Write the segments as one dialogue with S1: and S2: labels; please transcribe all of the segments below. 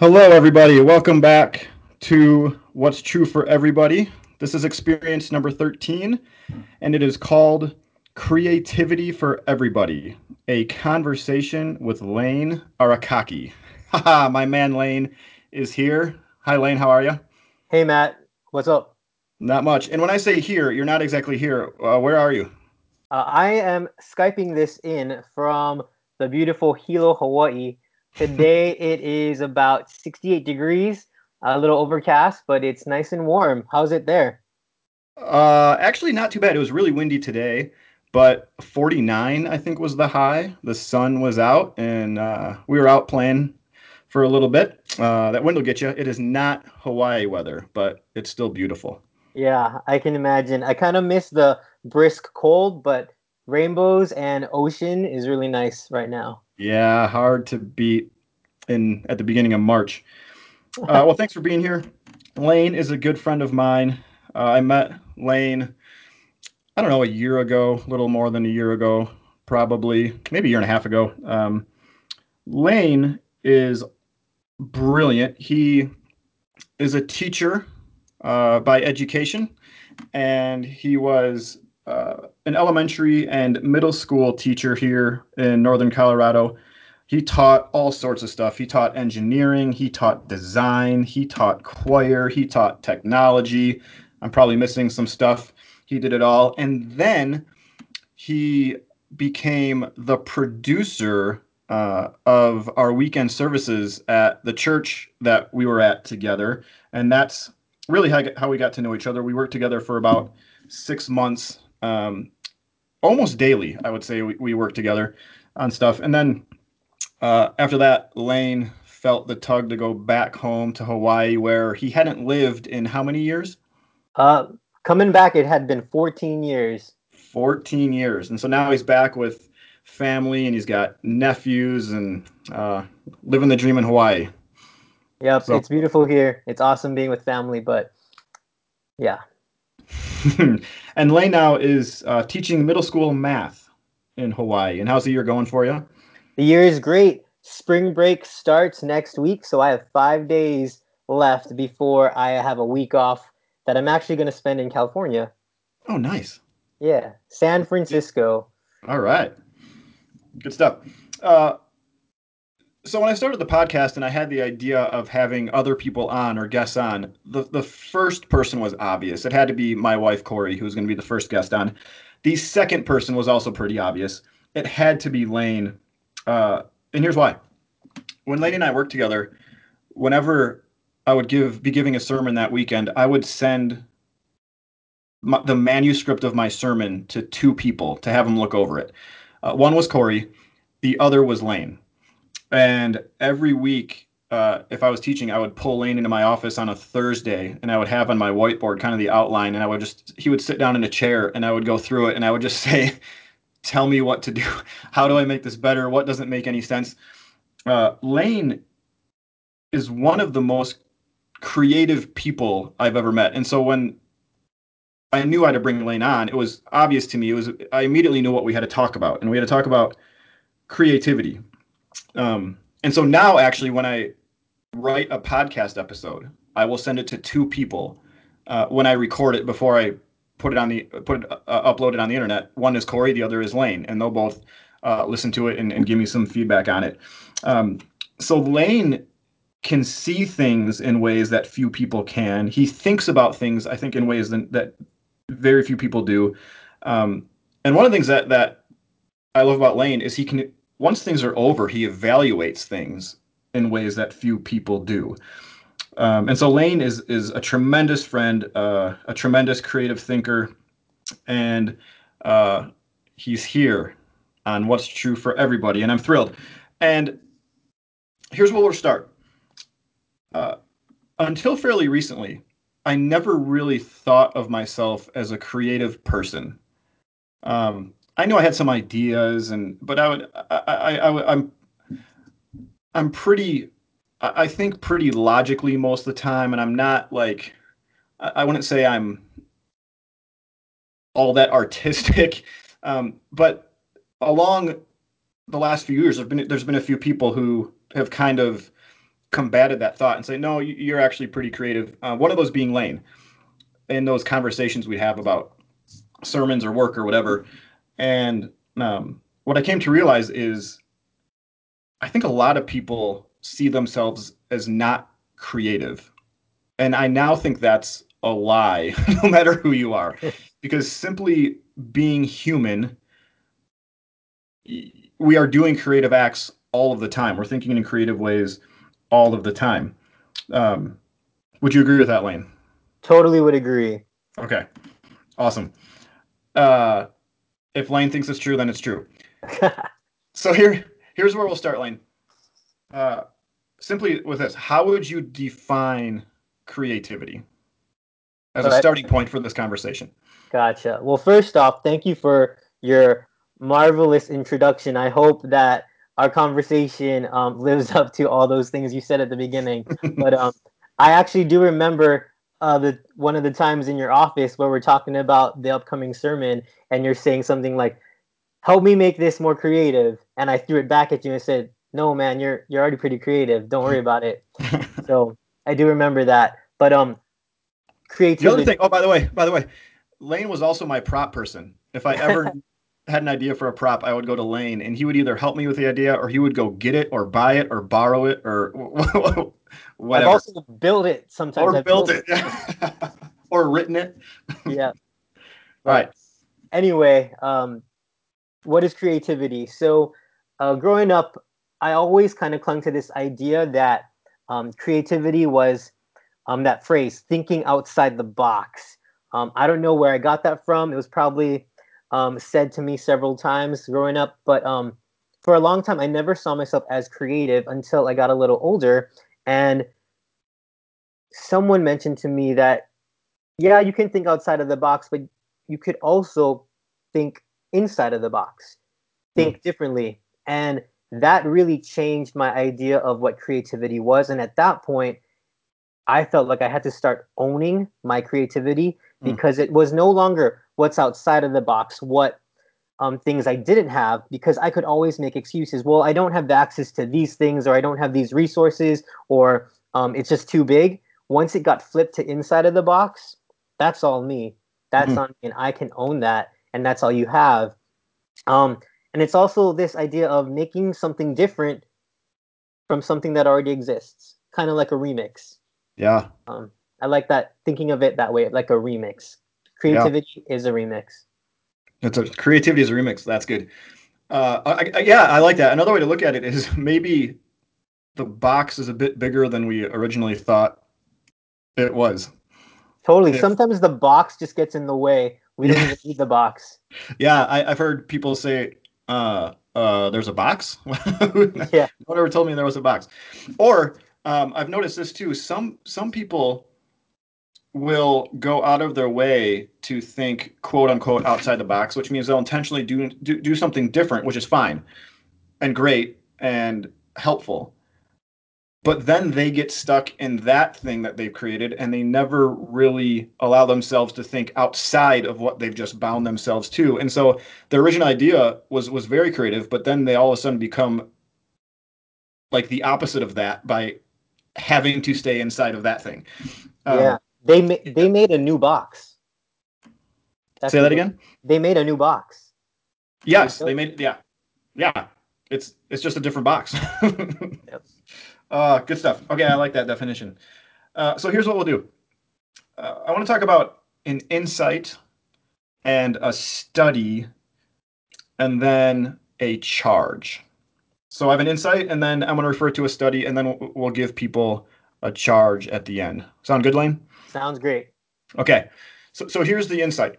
S1: Hello, everybody. Welcome back to What's True for Everybody. This is experience number 13, and it is called Creativity for Everybody A Conversation with Lane Arakaki. Haha, my man Lane is here. Hi, Lane. How are you?
S2: Hey, Matt. What's up?
S1: Not much. And when I say here, you're not exactly here. Uh, where are you?
S2: Uh, I am Skyping this in from the beautiful Hilo, Hawaii. Today it is about 68 degrees, a little overcast, but it's nice and warm. How's it there?
S1: Uh, actually, not too bad. It was really windy today, but 49, I think, was the high. The sun was out, and uh, we were out playing for a little bit. Uh, that wind will get you. It is not Hawaii weather, but it's still beautiful.
S2: Yeah, I can imagine. I kind of miss the brisk cold, but rainbows and ocean is really nice right now.
S1: Yeah, hard to beat in at the beginning of March. Uh, well, thanks for being here. Lane is a good friend of mine. Uh, I met Lane, I don't know, a year ago, a little more than a year ago, probably, maybe a year and a half ago. Um, Lane is brilliant. He is a teacher uh, by education, and he was uh, an elementary and middle school teacher here in northern Colorado. He taught all sorts of stuff. He taught engineering, he taught design, he taught choir, he taught technology. I'm probably missing some stuff. He did it all. And then he became the producer uh, of our weekend services at the church that we were at together. And that's really how, how we got to know each other. We worked together for about six months um, almost daily. I would say we, we worked together on stuff, and then uh, after that, Lane felt the tug to go back home to Hawaii, where he hadn't lived in how many years?
S2: Uh, coming back, it had been 14 years.
S1: 14 years, and so now he's back with family, and he's got nephews, and uh, living the dream in Hawaii.
S2: Yep, so, it's beautiful here. It's awesome being with family, but yeah,
S1: and Lane now is uh, teaching middle school math in Hawaii. And how's the year going for you?
S2: The year is great. Spring break starts next week, so I have five days left before I have a week off that I'm actually going to spend in California.
S1: Oh, nice.
S2: Yeah, San Francisco.
S1: All right. Good stuff. Uh, so when I started the podcast and I had the idea of having other people on or guests on, the the first person was obvious. It had to be my wife Corey, who was going to be the first guest on. The second person was also pretty obvious. It had to be Lane, uh, and here's why. When Lane and I worked together, whenever I would give be giving a sermon that weekend, I would send my, the manuscript of my sermon to two people to have them look over it. Uh, one was Corey, the other was Lane and every week, uh, if I was teaching, I would pull Lane into my office on a Thursday, and I would have on my whiteboard kind of the outline, and I would just he would sit down in a chair, and I would go through it, and I would just say, "Tell me what to do. How do I make this better? What doesn't make any sense?" Uh, Lane is one of the most creative people I've ever met, and so when I knew I had to bring Lane on, it was obvious to me. It was I immediately knew what we had to talk about, and we had to talk about creativity um, and so now, actually, when I write a podcast episode, I will send it to two people uh, when I record it before I put it on the put it uh, upload it on the internet. One is Corey, the other is Lane, and they'll both uh, listen to it and, and, give me some feedback on it. Um, so Lane can see things in ways that few people can. He thinks about things, I think, in ways that, that very few people do. Um, and one of the things that that I love about Lane is he can once things are over, he evaluates things in ways that few people do. Um, and so Lane is is a tremendous friend, uh, a tremendous creative thinker, and uh, he's here on what's true for everybody, and I'm thrilled. And here's where we'll start. Uh, until fairly recently, I never really thought of myself as a creative person. Um, I knew I had some ideas, and but I would I, I, I I'm I'm pretty I think pretty logically most of the time, and I'm not like I wouldn't say I'm all that artistic, um, but along the last few years, there's been there's been a few people who have kind of combated that thought and say, no, you're actually pretty creative. Uh, one of those being Lane in those conversations we have about sermons or work or whatever. And um, what I came to realize is I think a lot of people see themselves as not creative. And I now think that's a lie, no matter who you are, because simply being human, we are doing creative acts all of the time. We're thinking in creative ways all of the time. Um, would you agree with that, Lane?
S2: Totally would agree.
S1: Okay, awesome. Uh, if Lane thinks it's true, then it's true. so here, here's where we'll start, Lane. Uh, simply with this, how would you define creativity as a starting point for this conversation?
S2: Gotcha. Well, first off, thank you for your marvelous introduction. I hope that our conversation um, lives up to all those things you said at the beginning. but um, I actually do remember uh, the one of the times in your office where we're talking about the upcoming sermon, and you're saying something like, "Help me make this more creative," and I threw it back at you and said, "No, man, you're you're already pretty creative. Don't worry about it." so I do remember that. But um, creativity.
S1: The other thing. Oh, by the way, by the way, Lane was also my prop person. If I ever had an idea for a prop, I would go to Lane, and he would either help me with the idea, or he would go get it, or buy it, or borrow it, or whatever.
S2: I've also built it sometimes.
S1: Or I've built, built it, it. or written it.
S2: yeah.
S1: All right.
S2: Anyway, um, what is creativity? So, uh, growing up, I always kind of clung to this idea that um, creativity was um, that phrase, thinking outside the box. Um, I don't know where I got that from. It was probably um, said to me several times growing up, but um, for a long time, I never saw myself as creative until I got a little older. And someone mentioned to me that, yeah, you can think outside of the box, but you could also think inside of the box, think mm. differently. And that really changed my idea of what creativity was. And at that point, I felt like I had to start owning my creativity hmm. because mm. it was no longer what's outside of the box, what um, things I didn't have, because I could always make excuses. Well, I don't have the access to these things, or I don't have these resources, or um, it's just too big. Once it got flipped to inside of the box, that's all me. That's mm-hmm. on me, and I can own that, and that's all you have. Um, and it's also this idea of making something different from something that already exists, kind of like a remix.
S1: Yeah.
S2: Um, I like that thinking of it that way, like a remix. Creativity yeah. is a remix.
S1: It's a creativity is a remix. That's good. Uh, I, I, yeah, I like that. Another way to look at it is maybe the box is a bit bigger than we originally thought it was.
S2: Totally. Sometimes the box just gets in the way. We don't even need the box.
S1: Yeah, I, have heard people say, uh, uh, "There's a box."
S2: yeah.
S1: Whatever told me there was a box, or um, I've noticed this too. Some some people will go out of their way to think quote unquote outside the box, which means they'll intentionally do, do, do something different, which is fine and great and helpful. But then they get stuck in that thing that they've created and they never really allow themselves to think outside of what they've just bound themselves to. And so the original idea was was very creative, but then they all of a sudden become like the opposite of that by having to stay inside of that thing.
S2: Um, yeah. They ma- they made a new box.
S1: That's Say that again.
S2: They made a new box.
S1: Yes, they made yeah, yeah. It's it's just a different box. yep. Uh, good stuff. Okay, I like that definition. Uh, so here's what we'll do. Uh, I want to talk about an insight and a study, and then a charge. So I have an insight, and then I'm going to refer to a study, and then we'll, we'll give people a charge at the end. Sound good, Lane?
S2: Sounds great.
S1: Okay. So, so here's the insight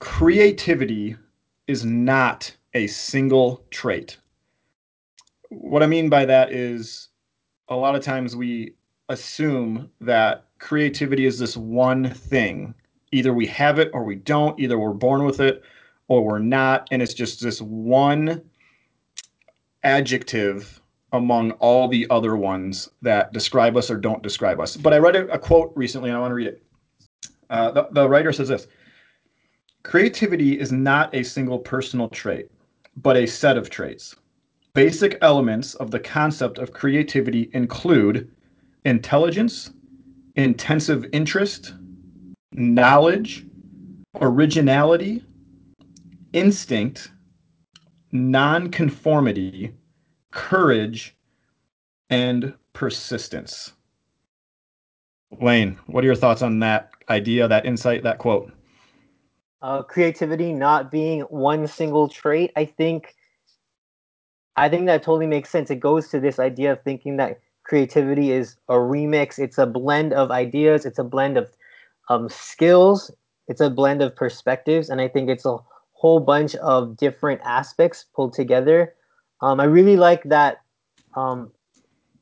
S1: creativity is not a single trait. What I mean by that is a lot of times we assume that creativity is this one thing. Either we have it or we don't, either we're born with it or we're not. And it's just this one adjective among all the other ones that describe us or don't describe us. But I read a, a quote recently, and I want to read it. Uh, the, the writer says this Creativity is not a single personal trait, but a set of traits. basic elements of the concept of creativity include intelligence, intensive interest, knowledge, originality, instinct, nonconformity, courage, and persistence. Lane, what are your thoughts on that idea, that insight, that quote?
S2: Uh, creativity not being one single trait, I think. I think that totally makes sense. It goes to this idea of thinking that creativity is a remix. It's a blend of ideas. It's a blend of um, skills. It's a blend of perspectives, and I think it's a whole bunch of different aspects pulled together. Um, I really like that um,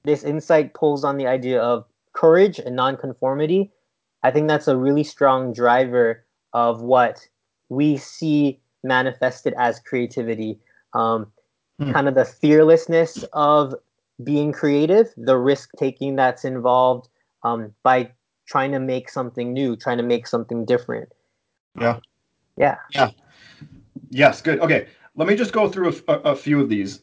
S2: this insight pulls on the idea of courage and nonconformity. I think that's a really strong driver of what we see manifested as creativity. Um, hmm. Kind of the fearlessness of being creative, the risk taking that's involved um, by trying to make something new, trying to make something different.
S1: Yeah.
S2: Yeah.
S1: Yeah. Yes. Good. Okay. Let me just go through a, a few of these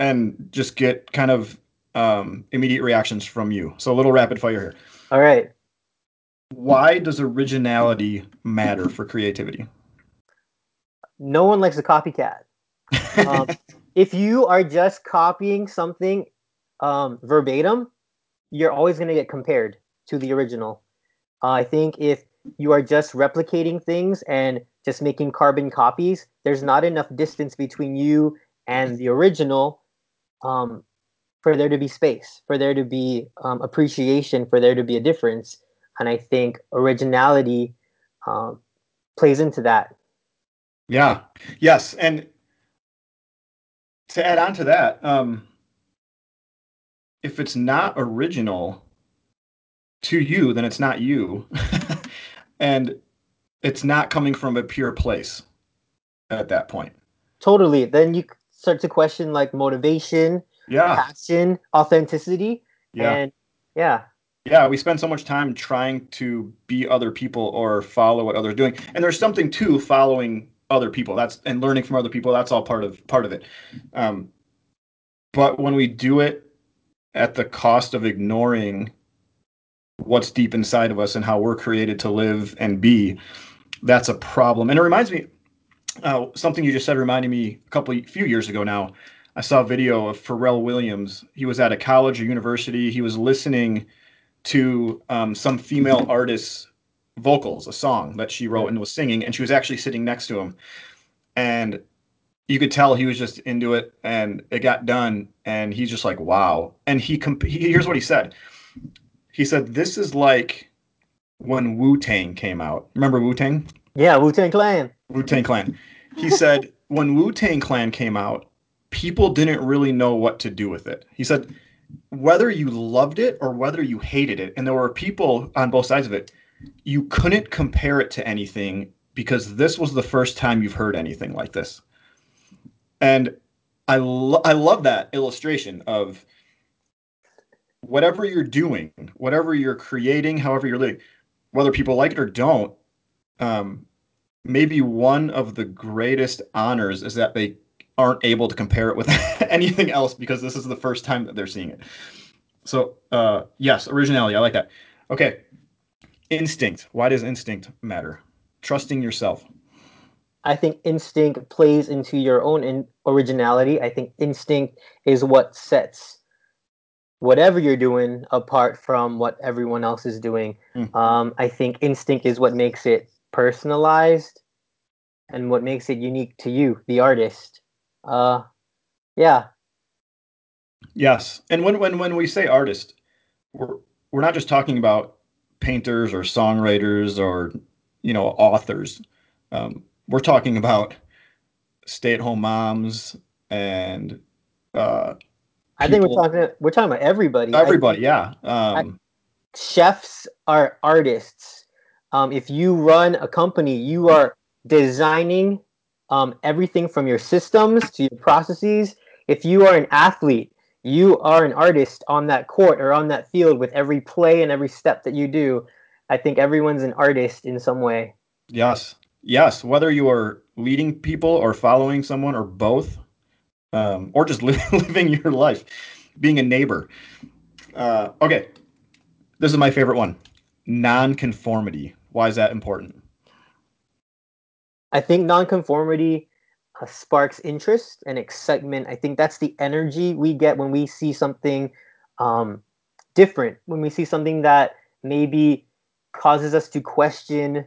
S1: and just get kind of um, immediate reactions from you. So a little rapid fire here.
S2: All right.
S1: Why does originality matter for creativity?
S2: No one likes a copycat. Um, if you are just copying something um, verbatim, you're always going to get compared to the original. Uh, I think if you are just replicating things and just making carbon copies, there's not enough distance between you and the original um, for there to be space, for there to be um, appreciation, for there to be a difference. And I think originality um, plays into that.
S1: Yeah. Yes. And to add on to that, um, if it's not original to you, then it's not you. and it's not coming from a pure place at that point.
S2: Totally. Then you start to question like motivation,
S1: yeah,
S2: passion, authenticity. Yeah. And yeah.
S1: Yeah, we spend so much time trying to be other people or follow what others are doing. And there's something to following other people. That's and learning from other people. That's all part of part of it. Um, but when we do it at the cost of ignoring what's deep inside of us and how we're created to live and be, that's a problem. And it reminds me, uh, something you just said reminded me a couple few years ago now. I saw a video of Pharrell Williams. He was at a college or university. He was listening to um, some female artist's vocals, a song that she wrote and was singing, and she was actually sitting next to him. And you could tell he was just into it, and it got done, and he's just like, "Wow!" And he, comp- he here's what he said. He said, "This is like when Wu Tang came out. Remember Wu Tang?
S2: Yeah, Wu Tang Clan.
S1: Wu Tang Clan. He said when Wu Tang Clan came out, people didn't really know what to do with it. He said whether you loved it or whether you hated it, and there were people on both sides of it, you couldn't compare it to anything because this was the first time you've heard anything like this. And I lo- I love that illustration of whatever you're doing, whatever you're creating, however you're living, whether people like it or don't, um, maybe one of the greatest honors is that they aren't able to compare it with anything else because this is the first time that they're seeing it. So, uh, yes, originality. I like that. Okay. Instinct. Why does instinct matter? Trusting yourself.
S2: I think instinct plays into your own in- originality. I think instinct is what sets whatever you're doing apart from what everyone else is doing. Mm. Um, I think instinct is what makes it personalized and what makes it unique to you, the artist. Uh, yeah.
S1: Yes, and when when when we say artist, we're we're not just talking about painters or songwriters or you know authors. Um, we're talking about stay-at-home moms and uh,
S2: I think we're talking we're talking about everybody.
S1: Everybody, yeah. Um,
S2: chefs are artists. Um, if you run a company, you are designing um, everything from your systems to your processes. If you are an athlete, you are an artist on that court or on that field with every play and every step that you do. I think everyone's an artist in some way.
S1: Yes. Yes. Whether you are leading people or following someone or both, um, or just li- living your life, being a neighbor. Uh, okay, this is my favorite one: nonconformity. Why is that important?
S2: I think nonconformity uh, sparks interest and excitement. I think that's the energy we get when we see something um, different, when we see something that maybe causes us to question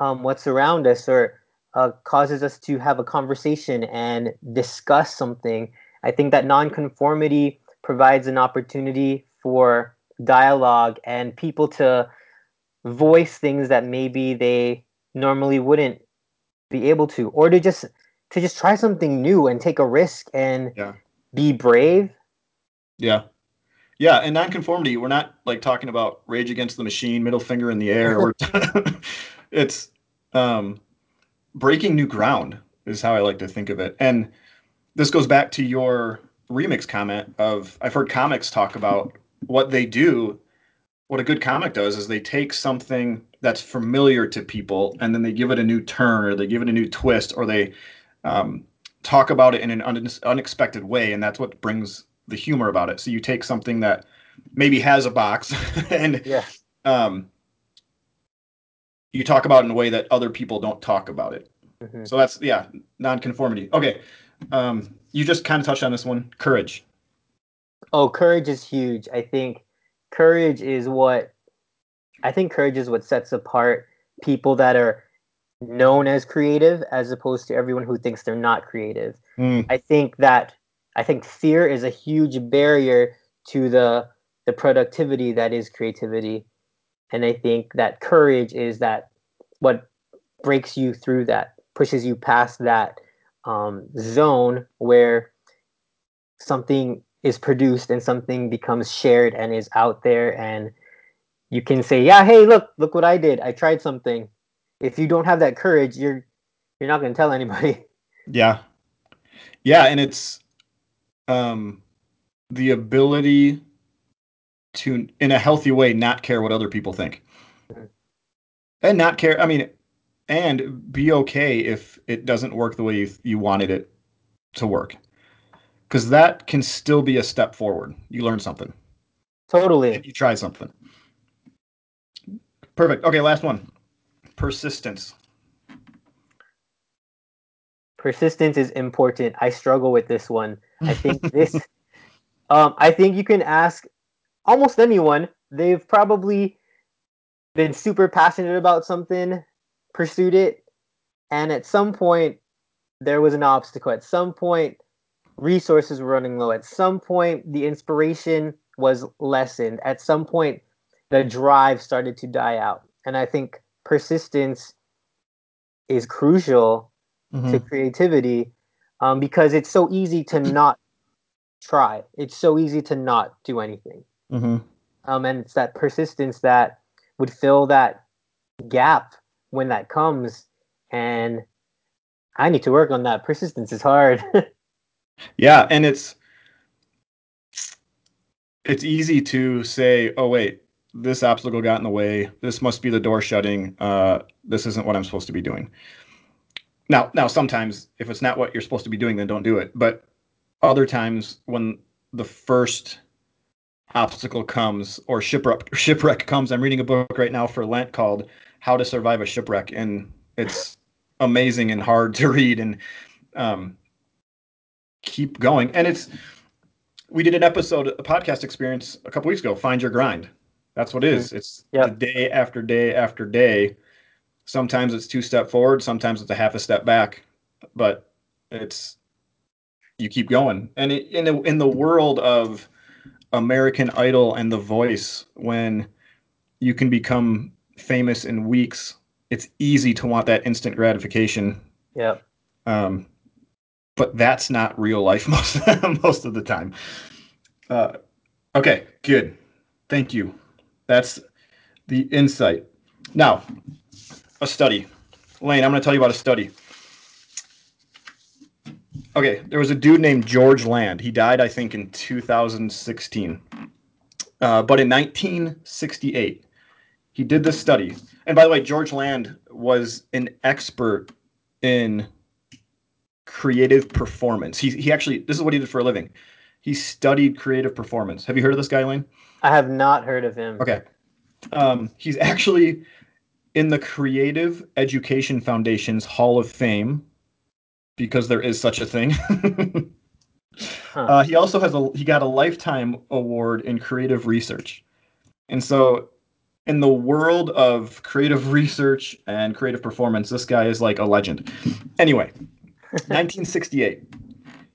S2: um, what's around us or uh, causes us to have a conversation and discuss something. I think that nonconformity provides an opportunity for dialogue and people to voice things that maybe they normally wouldn't be able to or to just to just try something new and take a risk and
S1: Yeah.
S2: be brave
S1: Yeah. Yeah, and nonconformity, we're not like talking about rage against the machine, middle finger in the air. It's um breaking new ground is how I like to think of it. And this goes back to your remix comment of I've heard comics talk about what they do. What a good comic does is they take something that's familiar to people and then they give it a new turn or they give it a new twist or they um, talk about it in an un- unexpected way. And that's what brings the humor about it. So you take something that maybe has a box and
S2: yeah
S1: um, you talk about it in a way that other people don't talk about it.
S2: Mhm.
S1: So that's yeah, nonconformity. Okay, um, you just kind of touched on this one, courage.
S2: oh courage is huge i think courage is what i think courage is what sets apart people that are known as creative as opposed to everyone who thinks they're not creative.
S1: Mm,
S2: I think that I think fear is a huge barrier to the the productivity that is creativity, and I think that courage is that what breaks you through that, pushes you past that um, zone where something is produced and something becomes shared and is out there, and you can say, "Yeah, hey, look, look what I did! I tried something." If you don't have that courage, you're you're not going to tell anybody.
S1: yeah, yeah, and it's um, the ability to, in a healthy way, not care what other people think,
S2: Mhm.
S1: and not care. I mean, and be okay if it doesn't work the way you you wanted it to work, because that can still be a step forward. You learn something.
S2: Totally.
S1: If You try something. Perfect. Okay, last one. Persistence.
S2: persistence is important. I struggle with this one. I think this um I think you can ask almost anyone. They've probably been super passionate about something, pursued it, and at some point there was an obstacle. At some point resources were running low. At some point the inspiration was lessened. At some point the drive started to die out. And I think persistence is crucial
S1: Mm-hmm.
S2: to creativity um, because it's so easy to not try. It's so easy to not do anything.
S1: Mm-hmm.
S2: Um, and it's that persistence that would fill that gap when that comes. And I need to work on that. Persistence is hard.
S1: Yeah, and it's it's easy to say, "Oh wait, this obstacle got in the way. This must be the door shutting. Uh, this isn't what I'm supposed to be doing." Now, now sometimes if it's not what you're supposed to be doing, then don't do it. But other times when the first obstacle comes or shipwreck shipwreck comes, I'm reading a book right now for Lent called "How to Survive a Shipwreck," and it's amazing and hard to read and um, keep going. And it's we did an episode, a podcast experience a couple weeks ago. Find your grind. That's what it is. It's
S2: Yep.
S1: day after day after day. Sometimes it's two step forward. Sometimes it's a half a step back, but it's you keep going. And it, in the in the world of American Idol and The Voice, when you can become famous in weeks, it's easy to want that instant gratification.
S2: Yeah.
S1: Um, but that's not real life most most of the time. Uh, okay, good. Thank you. That's the insight. Now, a study. Lane, I'm going to tell you about a study. Okay, there was a dude named George Land. He died, I think, in 2016. Uh, but in 1968, he did this study. And by the way, George Land was an expert in creative performance. He he actually this is what he did for a living. He studied creative performance. Have you heard of this guy, Lane?
S2: I have not heard of him.
S1: Okay. Um, he's actually in the Creative Education Foundation's Hall of Fame because there is such a thing. huh. uh, he also has a he got a lifetime award in creative research, and so in the world of creative research and creative performance, this guy is like a legend. Anyway, 1968,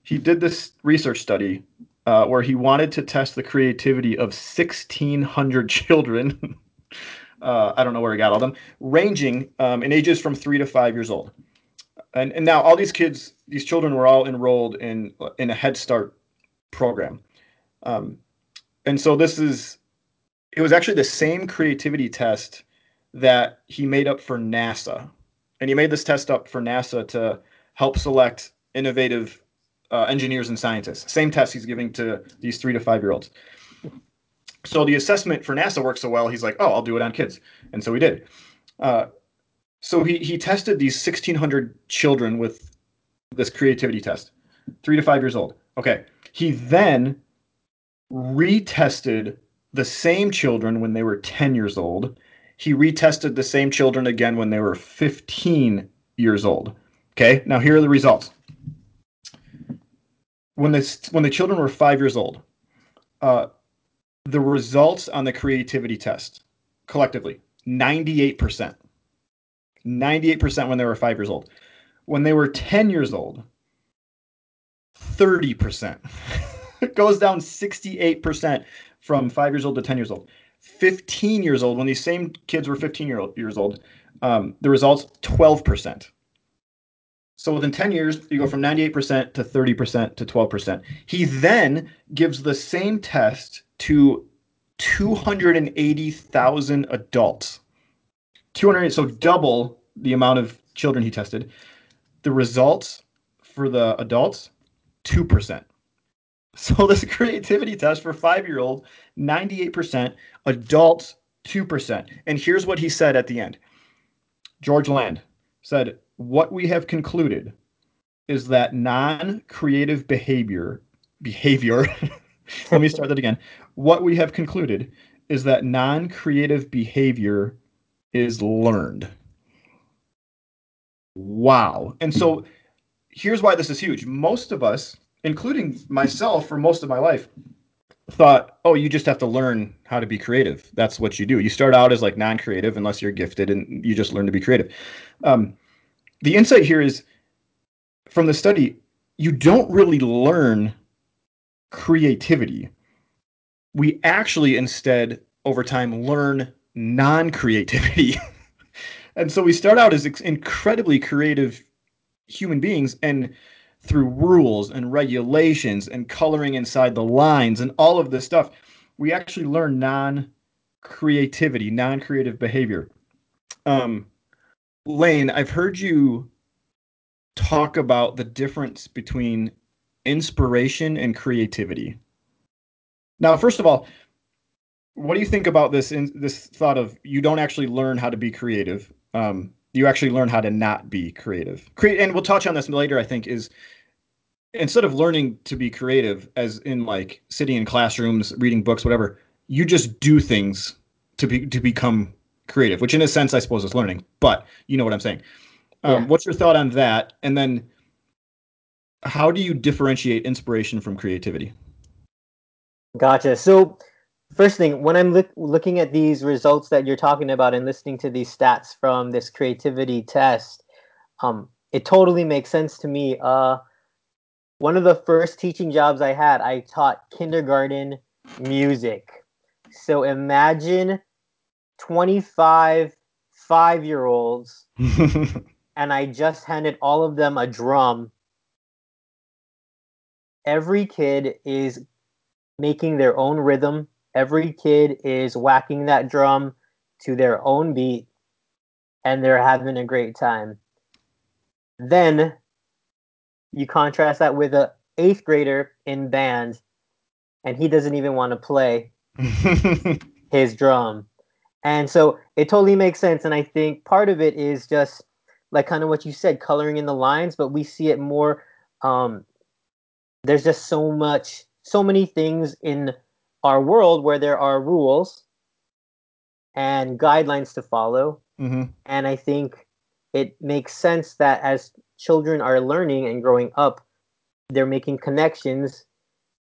S1: he did this research study uh, where he wanted to test the creativity of 1,600 children. uh, I don't know where he got all them, ranging um, in ages from three to five years old. And, and now all these kids, these children were all enrolled in in a Head Start program. Um, and so this is, it was actually the same creativity test that he made up for NASA. And he made this test up for NASA to help select innovative uh, engineers and scientists. Same test he's giving to these three to five year olds. So the assessment for NASA worked so well, he's like, oh, I'll do it on kids. And so he did. Uh, so he, he tested these 1,600 children with this creativity test, three to five years old. Okay. He then retested the same children when they were 10 years old. He retested the same children again when they were 15 years old. Okay. Now here are the results when the when the children were five years old, uh, the results on the creativity test collectively 98%. 98% when they were five years old. When they were 10 years old, 30%. it goes down 68% from five years old to 10 years old. 15 years old, when these same kids were 15 year old, years old, um, the results 12%. So within 10 years, you go from 98% to 30% to 12%. He then gives the same test to 280,000 adults. 200 so double the amount of children he tested. The results for the adults 2%. So this creativity test for 5-year-old 98%, adults 2%. And here's what he said at the end. George Land said what we have concluded is that non-creative behavior behavior let me start that again. What we have concluded is that non-creative behavior is learned. Wow. And so here's why this is huge. Most of us including myself for most of my life thought oh you just have to learn how to be creative. That's what you do. You start out as like non-creative unless you're gifted and you just learn to be creative. Um, the insight here is from the study, you don't really learn creativity. We actually instead, over time, learn non creativity. and so we start out as incredibly creative human beings, and through rules and regulations and coloring inside the lines and all of this stuff, we actually learn non creativity, non creative behavior. Um, Lane, I've heard you talk about the difference between inspiration and creativity. Now, first of all, what do you think about this in this thought of you don't actually learn how to be creative? Um, you actually learn how to not be creative. Create, and we'll touch on this later. I think is instead of learning to be creative, as in like sitting in classrooms, reading books, whatever, you just do things to be to become creative, which in a sense I suppose is learning, but you know what I'm saying. Um, yeah. What's your thought on that? And then how do you differentiate inspiration from creativity?
S2: Gotcha. So first thing, when I'm look, looking at these results that you're talking about and listening to these stats from this creativity test, um, it totally makes sense to me. Uh, one of the first teaching jobs I had, I taught kindergarten music. So imagine 25 five year olds and I just handed all of them a drum. Every kid is making their own rhythm. Every kid is whacking that drum to their own beat and they're having a great time. Then you contrast that with a eighth grader in band and he doesn't even want to play his drum and so it totally makes sense. And I think part of it is just like kind of what you said, coloring in the lines, but we see it more. Um, there's just so much, so many things in our world where there are rules and guidelines to follow.
S1: Mm-hmm.
S2: And I think it makes sense that as children are learning and growing up, they're making connections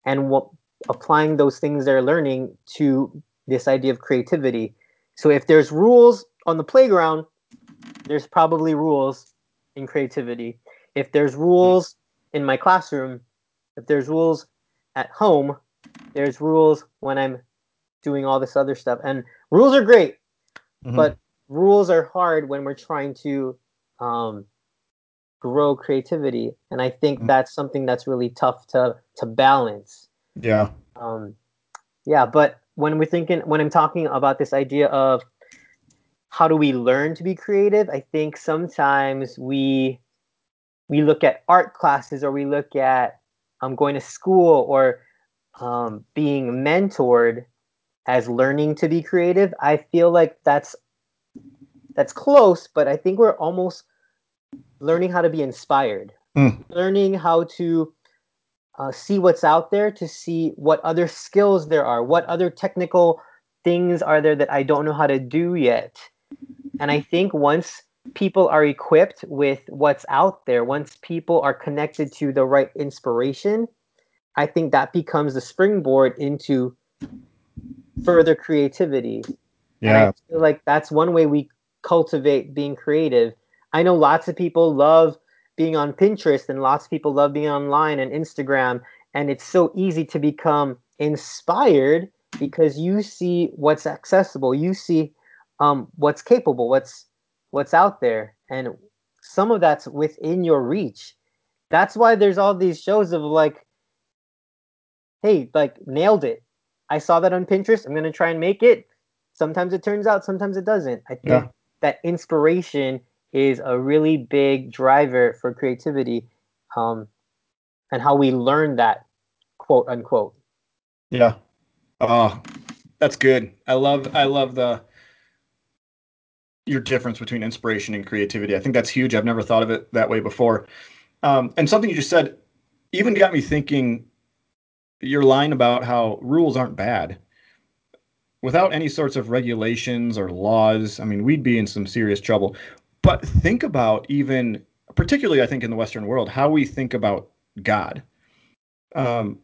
S2: and what applying those things they're learning to this idea of creativity. So if there's rules on the playground, there's probably rules in creativity. If there's rules in my classroom, if there's rules at home, there's rules when I'm doing all this other stuff. And rules are great,
S1: Mhm.
S2: but rules are hard when we're trying to um, grow creativity. And I think
S1: Mhm.
S2: that's something that's really tough to to balance.
S1: yeah.
S2: Um, yeah, but when we're thinking, when I'm talking about this idea of how do we learn to be creative, I think sometimes we we look at art classes or we look at um, going to school or um, being mentored as learning to be creative. I feel like that's that's close, but I think we're almost learning how to be inspired,
S1: Mm.
S2: learning how to uh, see what's out there, to see what other skills there are, what other technical things are there that I don't know how to do yet. And I think once people are equipped with what's out there, once people are connected to the right inspiration, I think that becomes the springboard into further creativity. And I
S1: Yeah.
S2: feel like that's one way we cultivate being creative. I know lots of people love being on Pinterest and lots of people love being online and Instagram. And it's so easy to become inspired because you see what's accessible, you see um, what's capable, what's what's out there, and some of that's within your reach. That's why there's all these shows of like, hey, like nailed it. I saw that on Pinterest. I'm gonna try and make it. Sometimes it turns out, sometimes it doesn't. I think
S1: Yeah.
S2: that inspiration is a really big driver for creativity, um, and how we learn that, quote unquote.
S1: Yeah. Oh, that's good. I love I love the your difference between inspiration and creativity. I think that's huge. I've never thought of it that way before. Um, and something you just said even got me thinking your line about how rules aren't bad. Without any sorts of regulations or laws, I mean, we'd be in some serious trouble. But think about even, particularly, I think, in the Western world, how we think about God. Um,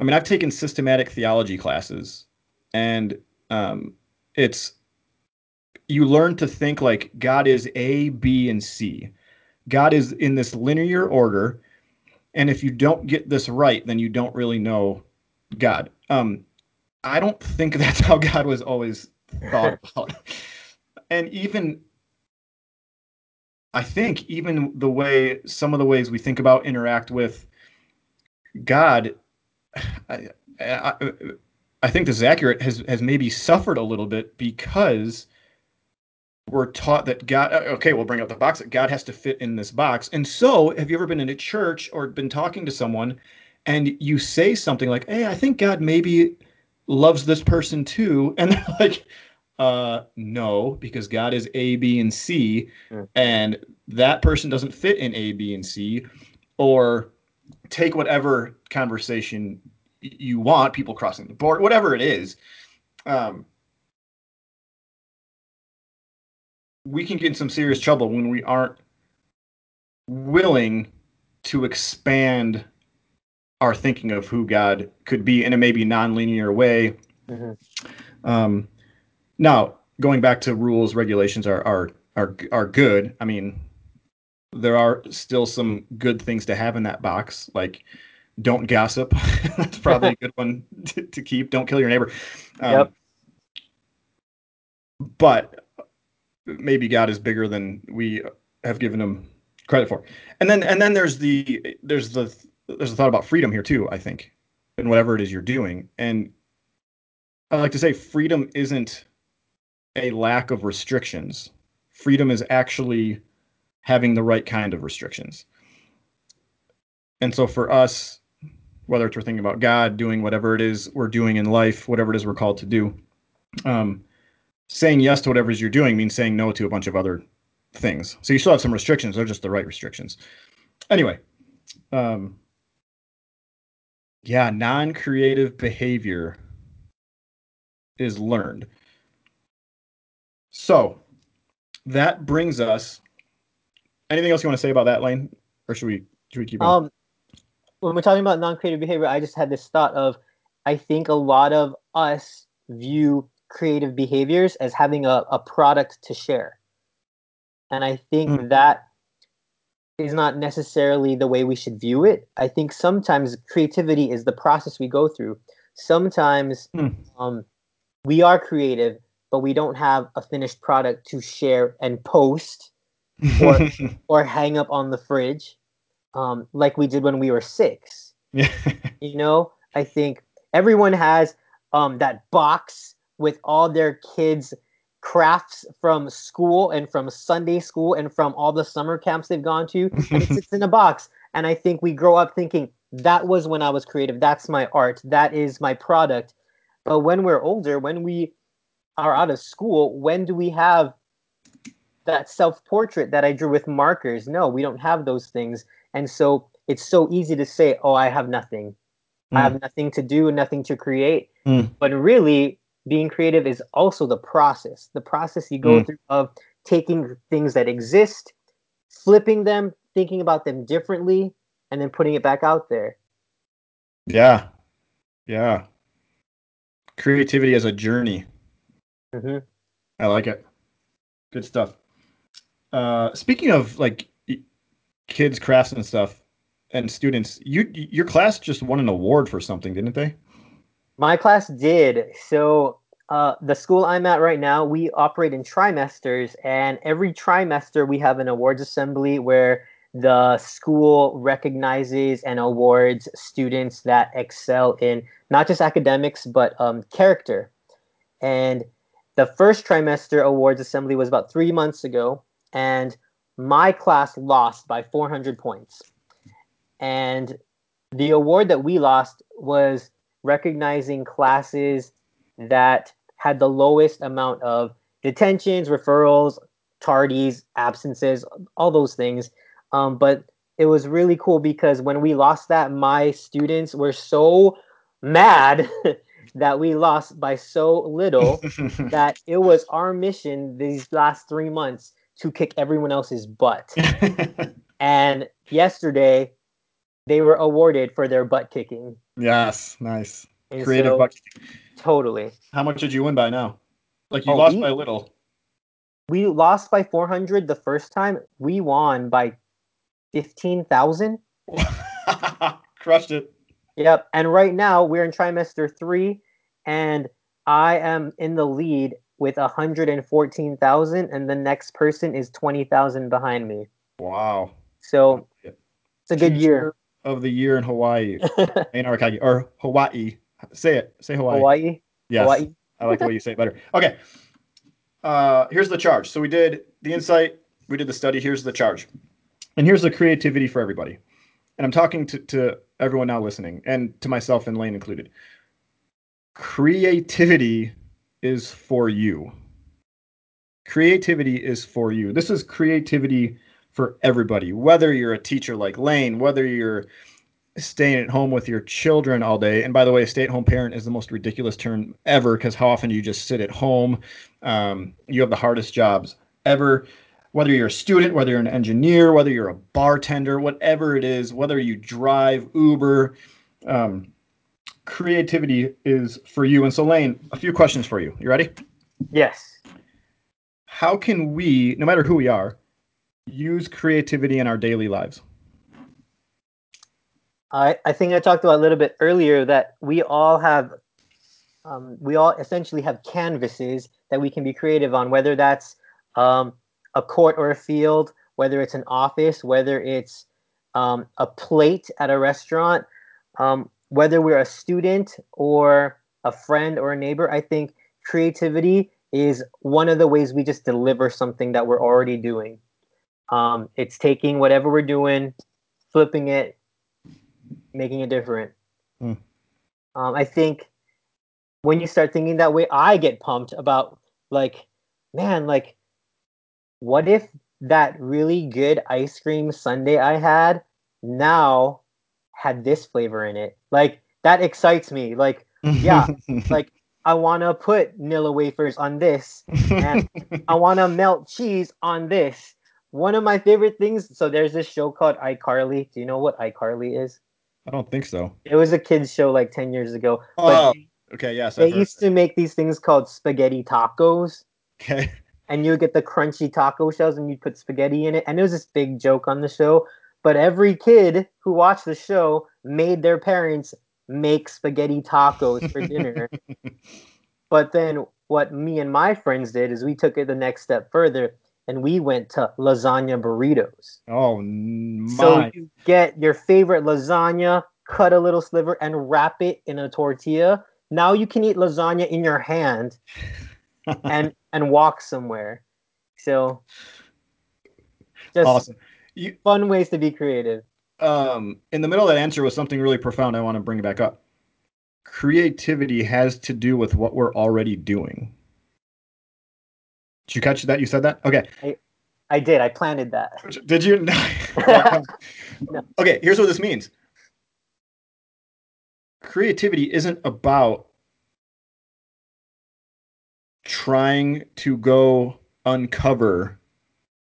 S1: I mean, I've taken systematic theology classes, and um, it's you learn to think like God is A, B, and C. God is in this linear order, and if you don't get this right, then you don't really know God. Um, I don't think that's how God was always thought about. And even I think even the way some of the ways we think about interact with God, I, I, I think this is accurate, has has maybe suffered a little bit because we're taught that God. Uh, okay, we'll bring up the box that God has to fit in this box. And so, have you ever been in a church or been talking to someone, and you say something like, "Hey, I think God maybe loves this person too," and they're like, "Uh, no, because God is A, B, and C,
S2: Mm.
S1: and that person doesn't fit in A, B, and C," or take whatever conversation you want, people crossing the board, whatever it is. Um, we can get in some serious trouble when we aren't willing to expand our thinking of who God could be in a maybe non-linear way.
S2: Mhm.
S1: Um, now, going back to rules, regulations are are are are good. I mean, there are still some good things to have in that box, like don't gossip. That's probably a good one to, to keep. Don't kill your neighbor. Um,
S2: Yep.
S1: But maybe God is bigger than we have given him credit for. And then and then there's the there's the there's a thought about freedom here too, I think, in whatever it is you're doing. And I like to say freedom isn't a lack of restrictions. Freedom is actually having the right kind of restrictions. And so for us, whether it's we're thinking about God, doing whatever it is we're doing in life, whatever it is we're called to do, um, saying yes to whatever it is you're doing means saying no to a bunch of other things. So you still have some restrictions. They're just the right restrictions. Anyway, um, yeah, non-creative behavior is learned. So that brings us. Anything else you want to say about that, Lane, or should we should we keep
S2: going? Um, when we're talking about non-creative behavior, I just had this thought of, I think a lot of us view creative behaviors as having a, a product to share, and I think mm. that is not necessarily the way we should view it. I think sometimes creativity is the process we go through. Sometimes mm. um, we are creative, but we don't have a finished product to share and post or or hang up on the fridge um, like we did when we were six. you know, I think everyone has um, that box with all their kids' crafts from school and from Sunday school and from all the summer camps they've gone to, and it sits in a box. And I think we grow up thinking that was when I was creative. That's my art. That is my product. But when we're older, when we are out of school, when do we have that self portrait that I drew with markers? No, we don't have those things. And so it's so easy to say, oh, I have nothing. Mm. I have nothing to do, nothing to create. Mm. But really, being creative is also the process, the process you go mm. through of taking things that exist, flipping them, thinking about them differently, and then putting it back out there.
S1: Yeah. Yeah. Creativity as a journey. Mm-hmm. I like it. Good stuff. Uh, speaking of like kids crafts and stuff and students, you your class just won an award for something, didn't they?
S2: My class did. So uh, the school I'm at right now, we operate in trimesters, and every trimester we have an awards assembly where the school recognizes and awards students that excel in not just academics but um, character. And the first trimester awards assembly was about three months ago, and my class lost by 400 points. And the award that we lost was recognizing classes that had the lowest amount of detentions, referrals, tardies, absences, all those things. Um, but it was really cool because when we lost that, my students were so mad that we lost by so little that it was our mission these last three months to kick everyone else's butt. and yesterday, they were awarded for their butt kicking.
S1: Yes, nice. And Creative so, butt kicking.
S2: Totally.
S1: How much did you win by now? Like you oh, lost we, by little.
S2: We lost by 400 the first time. We won by 15,000.
S1: Crushed it.
S2: Yep. And right now we're in trimester three, and I am in the lead with 114,000 and the next person is 20,000 behind me.
S1: Wow.
S2: So it's a good year
S1: of the year in Hawaii. Or Hawaii. Say it. Say Hawaii.
S2: Hawaii.
S1: Yes. Hawaii. I like the way you say it better. Okay. Uh, here's the charge. So we did the insight, we did the study. Here's the charge. And here's the creativity for everybody. And I'm talking to, to everyone now listening and to myself and Lane included. Creativity is for you. Creativity is for you. This is creativity for everybody, whether you're a teacher like Lane, whether you're staying at home with your children all day. And by the way, stay at home parent is the most ridiculous term ever because how often do you just sit at home? Um, you have the hardest jobs ever. Whether you're a student, whether you're an engineer, whether you're a bartender, whatever it is, whether you drive Uber, um, creativity is for you. And so, Lane, a few questions for you. You ready?
S2: Yes.
S1: How can we, no matter who we are, use creativity in our daily lives?
S2: I, I think I talked about a little bit earlier that we all have, um, we all essentially have canvases that we can be creative on, whether that's um, a court or a field, whether it's an office, whether it's um, a plate at a restaurant. Um, whether we're a student or a friend or a neighbor, I think creativity is one of the ways we just deliver something that we're already doing. Um, it's taking whatever we're doing, flipping it, making it different. Mm. Um, I think when you start thinking that way, I get pumped about like, man, like, what if that really good ice cream sundae I had now had this flavor in it. Like that excites me. Like yeah, like I want to put Nilla wafers on this and I want to melt cheese on this. One of my favorite things. So there's this show called iCarly. Do you know what iCarly is?
S1: I don't think so.
S2: It was a kids show like 10 years ago.
S1: Oh, okay, yes.
S2: They used to make these things called spaghetti tacos.
S1: Okay.
S2: And you would get the crunchy taco shells and you'd put spaghetti in it. And it was this big joke on the show. But every kid who watched the show made their parents make spaghetti tacos for dinner. but then what me and my friends did is we took it the next step further and we went to lasagna burritos.
S1: Oh my!
S2: So you get your favorite lasagna, cut a little sliver, and wrap it in a tortilla. Now you can eat lasagna in your hand, and and walk somewhere. So,
S1: just awesome. You,
S2: fun ways to be creative.
S1: Um, in the middle of that answer was something really profound. I want to bring it back up. Creativity has to do with what we're already doing. Did you catch that? You said that? Okay.
S2: I, I did. I planted that.
S1: Did you? no. Okay, here's what this means. Creativity isn't about trying to go uncover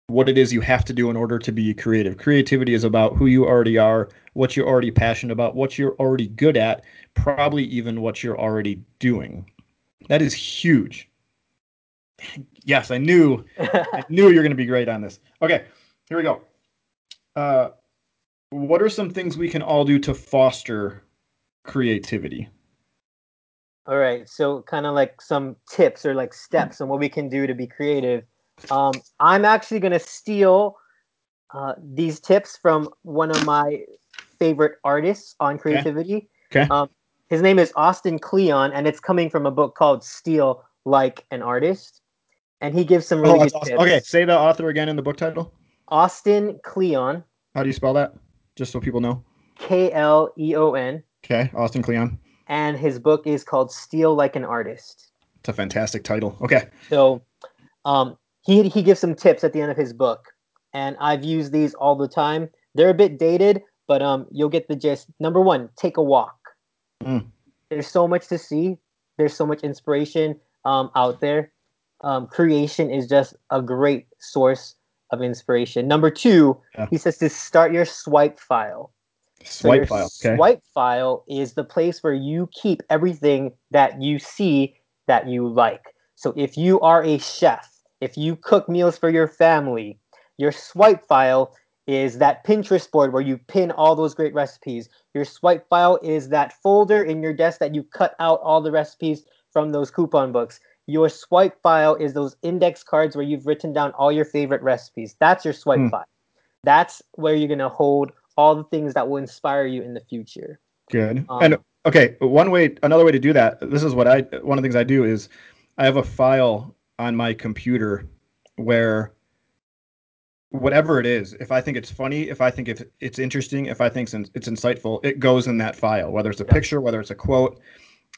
S1: what it is you have to do in order to be creative. Creativity is about who you already are, what you're already passionate about, what you're already good at, probably even what you're already doing. That is huge yes, I knew, I knew you're going to be great on this. Okay, here we go. Uh, what are some things we can all do to foster creativity?
S2: All right, so kind of like some tips or like steps on what we can do to be creative. Um, I'm actually going to steal uh, these tips from one of my favorite artists on creativity.
S1: Okay. okay. Um,
S2: his name is Austin Kleon, and it's coming from a book called Steal Like an Artist and he gives some really oh, good awesome. tips.
S1: Okay, say the author again in the book title.
S2: Austin Kleon.
S1: How do you spell that? Just so people know.
S2: K L E O N.
S1: Okay, Austin Kleon.
S2: And his book is called Steal Like an Artist.
S1: It's a fantastic title. Okay.
S2: So, um, he he gives some tips at the end of his book, and I've used these all the time. They're a bit dated, but um, you'll get the gist. Number one, take a walk. Mm. There's so much to see. There's so much inspiration um, out there um, creation is just a great source of inspiration. Number two, yeah. he says to start your swipe file.
S1: Swipe file.
S2: Okay. Swipe file is the place where you keep everything that you see that you like. So if you are a chef, if you cook meals for your family, your swipe file is that Pinterest board where you pin all those great recipes. Your swipe file is that folder in your desk that you cut out all the recipes from those coupon books. Your swipe file is those index cards where you've written down all your favorite recipes. That's your swipe mm. file. That's where you're going to hold all the things that will inspire you in the future.
S1: Good. Um, and okay, one way, another way to do that, this is what I, one of the things I do is I have a file on my computer where whatever it is, if I think it's funny, if I think it's, it's interesting, if I think it's insightful, it goes in that file, whether it's a picture, whether it's a quote,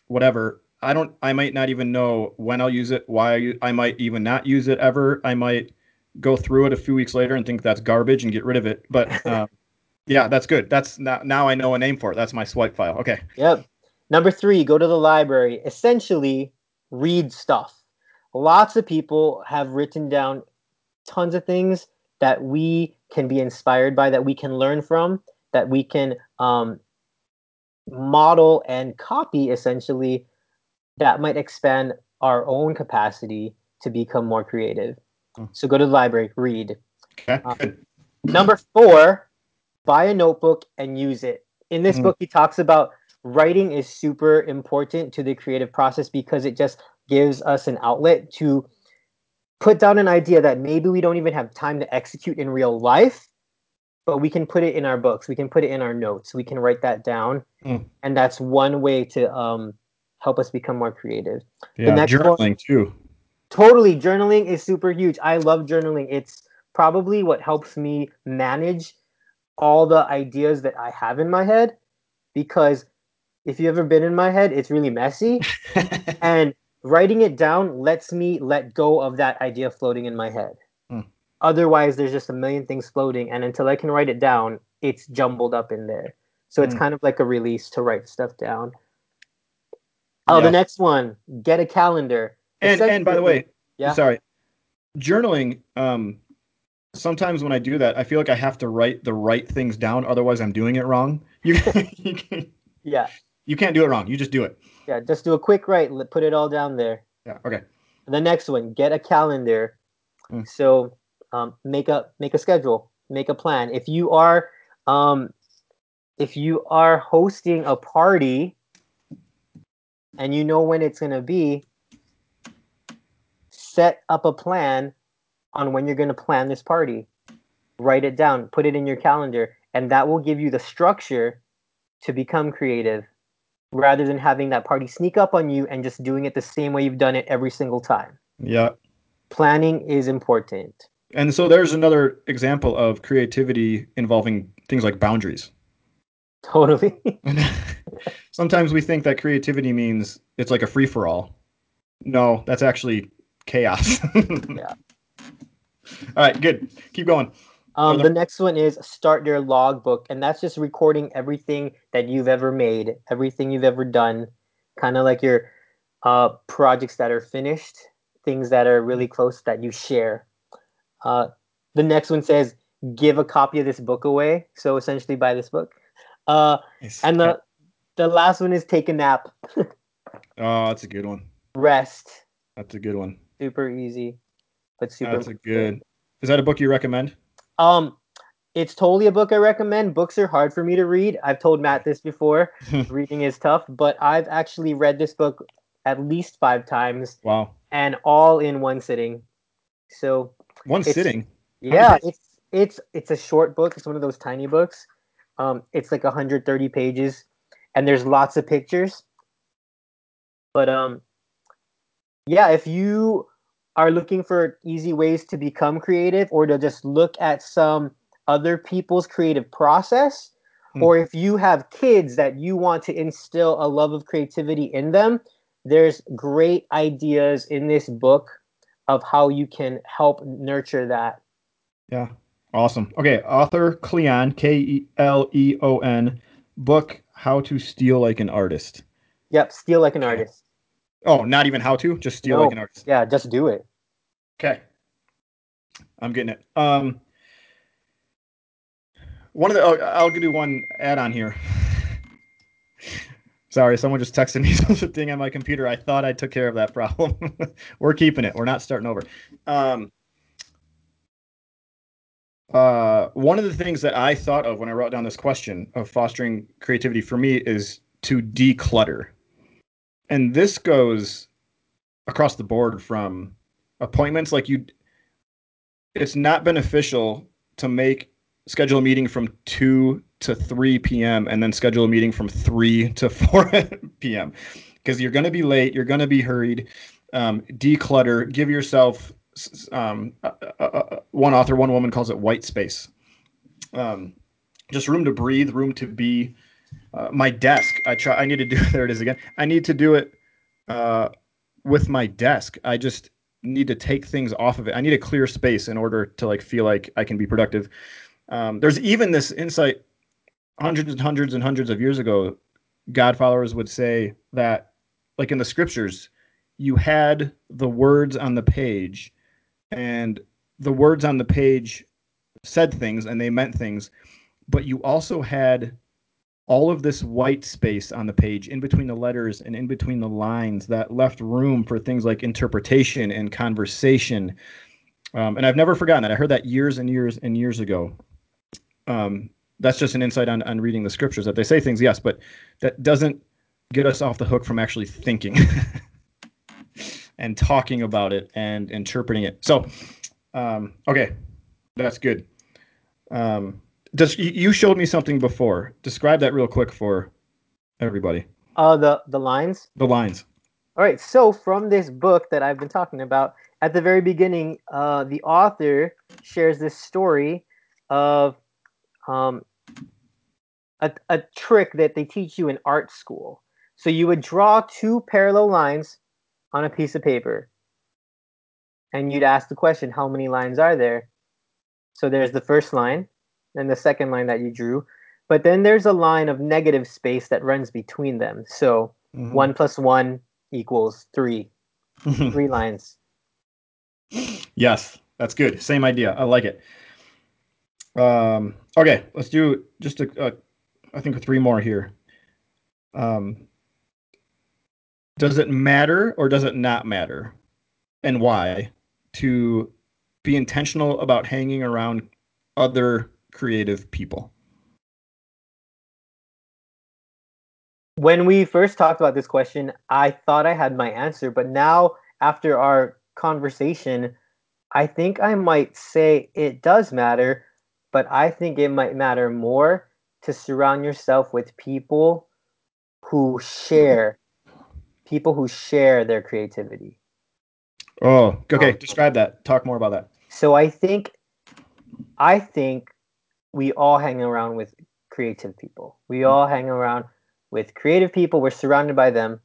S1: whatever. I don't. I might not even know when I'll use it. Why I might even not use it ever. I might go through it a few weeks later and think that's garbage and get rid of it. But uh, yeah, that's good. That's now, now I know a name for it. That's my swipe file. Okay.
S2: Yep. Number three, go to the library. Essentially, read stuff. Lots of people have written down tons of things that we can be inspired by, that we can learn from, that we can um, model and copy essentially that might expand our own capacity to become more creative. Mm. So go to the library, read.
S1: Okay. Um,
S2: number four, buy a notebook and use it. In this mm. book, he talks about writing is super important to the creative process because it just gives us an outlet to put down an idea that maybe we don't even have time to execute in real life, but we can put it in our books. We can put it in our notes. We can write that down. Mm. And that's one way to um, help us become more creative.
S1: Yeah, the next journaling one, too.
S2: Totally, journaling is super huge. I love journaling. It's probably what helps me manage all the ideas that I have in my head because if you've ever been in my head, it's really messy. and writing it down lets me let go of that idea floating in my head. Hmm. Otherwise, there's just a million things floating, and until I can write it down, it's jumbled up in there. So it's
S1: Mm.
S2: kind of like a release to write stuff down. Oh,
S1: Yeah.
S2: the next one, get a calendar.
S1: And and by the way,
S2: Yeah.
S1: sorry, journaling. Um, sometimes when I do that, I feel like I have to write the right things down. Otherwise, I'm doing it wrong. You you can't,
S2: yeah,
S1: you can't do it wrong. You just do it.
S2: yeah, just do a quick write, put it all down there.
S1: Yeah. Okay.
S2: The next one, get a calendar.
S1: Mm.
S2: So um, make a make a schedule, make a plan. If you are um, if you are hosting a party and you know when it's gonna be, set up a plan on when you're gonna plan this party. Write it down, put it in your calendar, and that will give you the structure to become creative rather than having that party sneak up on you and just doing it the same way you've done it every single time.
S1: Yeah.
S2: Planning is important.
S1: And so there's another example of creativity involving things like boundaries.
S2: Totally.
S1: Sometimes we think that creativity means it's like a free for all. No, that's actually chaos.
S2: Yeah.
S1: All right, good. Keep going.
S2: Um, the next one is start your logbook, and that's just recording everything that you've ever made, everything you've ever done, kind of like your uh, projects that are finished, things that are really close that you share. Uh, the next one says give a copy of this book away. So essentially, buy this book. Uh, and the the last one is take a nap,
S1: oh, that's a good one.
S2: rest.
S1: That's a good one.
S2: Super easy, but super.
S1: That's a good. Is that a book you recommend?
S2: Um, it's totally a book I recommend. Books are hard for me to read. I've told Matt this before. Reading is tough, but I've actually read this book at least five times
S1: Wow.
S2: and all in one sitting. So
S1: One sitting.
S2: yeah, it's it's it's a short book. It's one of those tiny books. Um, it's like 130 pages, and there's lots of pictures. But um, yeah, if you are looking for easy ways to become creative or to just look at some other people's creative process,
S1: Hmm.
S2: or if you have kids that you want to instill a love of creativity in them, there's great ideas in this book of how you can help nurture that.
S1: Yeah. Awesome. Okay. Author Kleon, K E L E O N, book How to Steal Like an Artist.
S2: Yep, steal like an artist.
S1: Oh, not even how to, just steal
S2: No.
S1: like an artist.
S2: Yeah, just do it.
S1: Okay. I'm getting it. Um, one of the, oh, I'll do one add on here. Sorry, someone just texted me something on my computer. I thought I took care of that problem. We're keeping it. We're not starting over. Um, uh, one of the things that I thought of when I wrote down this question of fostering creativity for me is to declutter. And this goes across the board from appointments like you it's not beneficial to make schedule a meeting from 2 to 3 p.m. and then schedule a meeting from 3 to 4 p.m. because you're going to be late, you're going to be hurried. Um, declutter, give yourself um, uh, uh, one author, one woman calls it white space. Um, just room to breathe, room to be. Uh, my desk, I try. I need to do. There it is again. I need to do it uh, with my desk. I just need to take things off of it. I need a clear space in order to like feel like I can be productive. Um, there's even this insight hundreds and hundreds and hundreds of years ago. God followers would say that, like in the scriptures, you had the words on the page, and the words on the page said things and they meant things, but you also had all of this white space on the page in between the letters and in between the lines that left room for things like interpretation and conversation. Um, and I've never forgotten that. I heard that years and years and years ago. Um, that's just an insight on, on reading the scriptures that they say things, yes, but that doesn't get us off the hook from actually thinking and talking about it and interpreting it. So, um, okay, that's good. Um, does you- showed me something before? Describe that real quick for everybody.
S2: Uh, the the lines.
S1: The lines.
S2: All right. So from this book that I've been talking about, at the very beginning, uh, the author shares this story of um, a, a trick that they teach you in art school. So you would draw two parallel lines on a piece of paper, and you'd ask the question, "How many lines are there?" So there's the first line and the second line that you drew. But then there's a line of negative space that runs between them. So
S1: Mhm.
S2: one plus one equals three. Three lines.
S1: yes, that's good. Same idea. I like it. Um, okay, let's do just a, a I think three more here. Um, does it matter or does it not matter, and why, to be intentional about hanging around other creative people?
S2: When we first talked about this question, I thought I had my answer, but now after our conversation, I think I might say it does matter, but I think it might matter more to surround yourself with people who share people who share their creativity.
S1: Oh, okay.
S2: Um,
S1: Describe that. Talk more about that.
S2: So I think I think we all hang around with creative people. We all hang around with creative people. We're surrounded by them.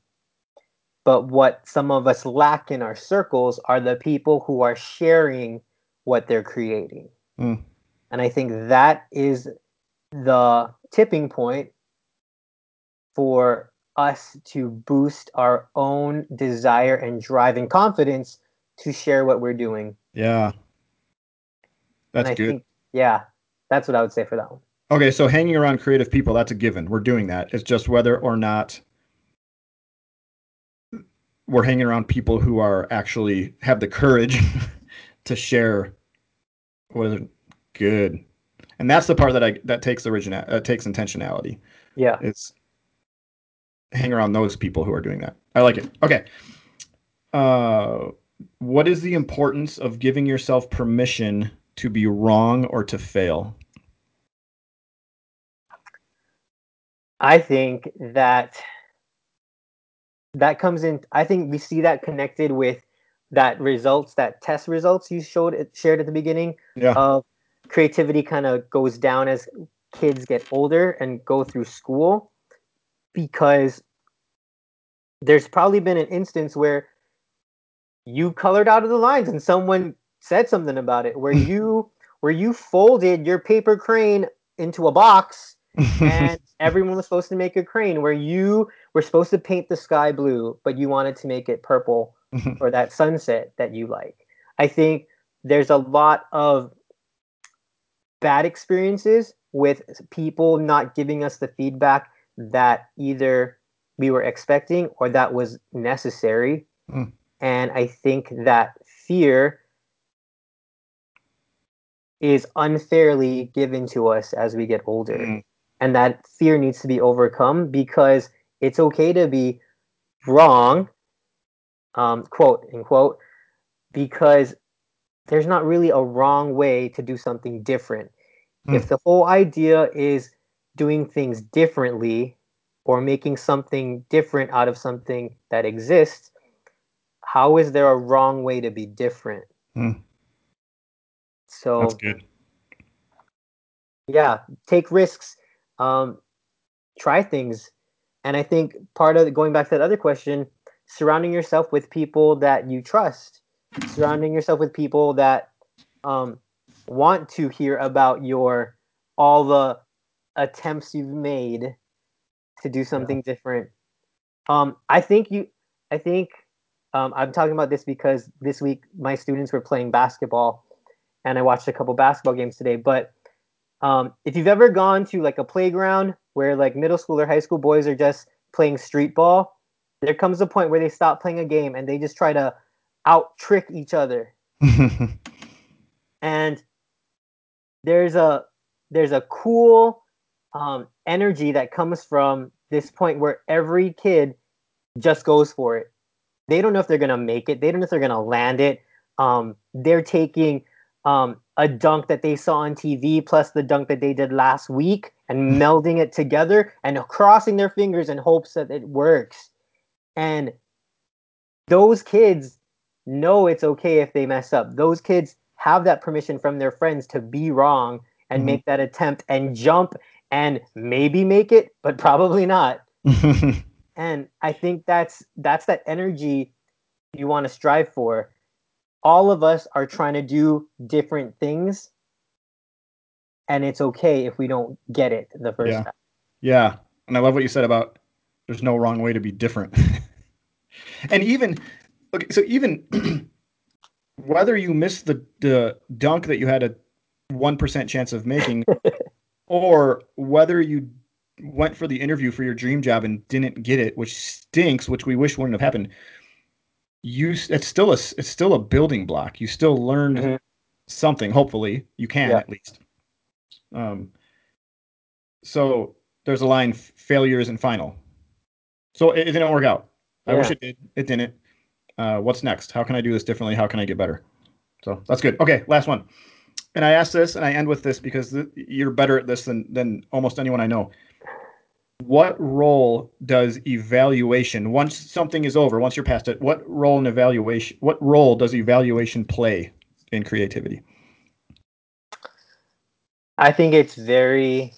S2: But what some of us lack in our circles are the people who are sharing what they're creating.
S1: Mm.
S2: And I think that is the tipping point for us to boost our own desire and drive and confidence to share what we're doing.
S1: Yeah, that's good.
S2: think, yeah, that's what I would say for that one.
S1: Okay, so hanging around creative people, that's a given. We're doing that. It's just whether or not we're hanging around people who are actually have the courage to share what is good. And that's the part that I that takes original uh, takes intentionality.
S2: Yeah.
S1: It's hang around those people who are doing that. I like it. Okay. Uh what is the importance of giving yourself permission to be wrong or to fail?
S2: I think that that comes in. I think we see that connected with that results, that test results you showed shared at the beginning
S1: Yeah.
S2: of creativity kind of goes down as kids get older and go through school because there's probably been an instance where you colored out of the lines and someone said something about it where you where you folded your paper crane into a box and everyone was supposed to make a crane where you were supposed to paint the sky blue, but you wanted to make it purple for that sunset that you like. I think there's a lot of bad experiences with people not giving us the feedback that either we were expecting or that was necessary.
S1: Mm.
S2: And I think that fear is unfairly given to us as we get older
S1: Mm.
S2: And that fear needs to be overcome because it's okay to be wrong um, quote unquote because there's not really a wrong way to do something different
S1: Hmm.
S2: if the whole idea is doing things differently or making something different out of something that exists how is there a wrong way to be different
S1: Hmm.
S2: so
S1: That's good.
S2: yeah take risks um try things. And i think part of going back to that other question surrounding yourself with people that you trust surrounding yourself with people that um want to hear about your all the attempts you've made to do something different. Um i think you i think um, i'm talking about this because this week my students were playing basketball and i watched a couple basketball games today but um, if you've ever gone to like a playground where like middle school or high school boys are just playing street ball, there comes a point where they stop playing a game and they just try to out trick each other. And there's a there's a cool um, energy that comes from this point where every kid just goes for it. They don't know if they're gonna make it. They don't know if they're gonna land it. Um, they're taking um, a dunk that they saw on TV plus the dunk that they did last week and melding it together and crossing their fingers in hopes that it works. And those kids know it's okay if they mess up. Those kids have that permission from their friends to be wrong and
S1: Mhm.
S2: make that attempt and jump and maybe make it, but probably not. And I think that's that's that energy you want to strive for. All of us are trying to do different things, and it's okay if we don't get it the first
S1: Yeah.
S2: time.
S1: Yeah. And I love what you said about there's no wrong way to be different. and even okay, so even whether you missed the the dunk that you had a one percent chance of making, or whether you went for the interview for your dream job and didn't get it, which stinks, which we wish wouldn't have happened. You it's still a it's still a building block. You still learned
S2: Mhm.
S1: something. Hopefully, you can
S2: Yeah.
S1: at least. Um. So there's a line: failure isn't final. So it, it didn't work out. I wish it did. It didn't. Uh, what's next? How can I do this differently? How can I get better? So that's good. Okay, last one. And I ask this, and I end with this because th- you're better at this than than almost anyone I know. What role does evaluation once something is over, once you're past it? What role in evaluation? What role does evaluation play in creativity?
S2: I think it's very.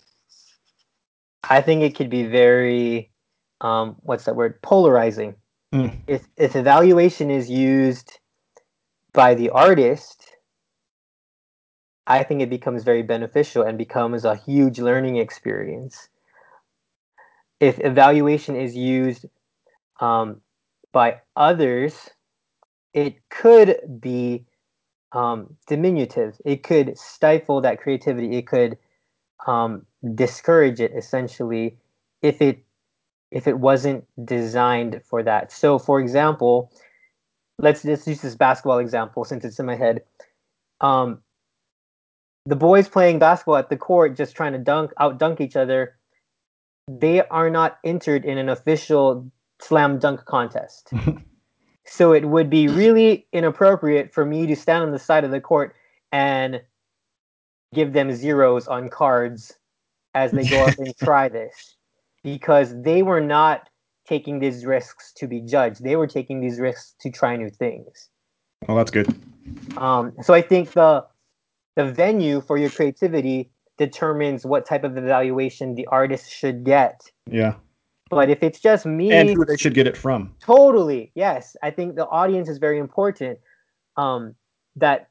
S2: I think it could be very, um, what's that word? Polarizing.
S1: Mm.
S2: If if evaluation is used by the artist, I think it becomes very beneficial and becomes a huge learning experience. If evaluation is used um, by others, it could be um, diminutive. It could stifle that creativity. It could um, discourage it essentially if it if it wasn't designed for that. So, for example, let's just use this basketball example since it's in my head. Um, the boys playing basketball at the court, just trying to dunk out dunk each other, they are not entered in an official slam dunk contest. so it would be really inappropriate for me to stand on the side of the court and give them zeros on cards as they go up and try this because they were not taking these risks to be judged. They were taking these risks to try new things.
S1: Well, that's good.
S2: Um, so I think the the venue for your creativity determines what type of evaluation the artist should get.
S1: Yeah,
S2: But if it's just me,
S1: and who they should get it from.
S2: totally yes, I think the audience is very important. Um, that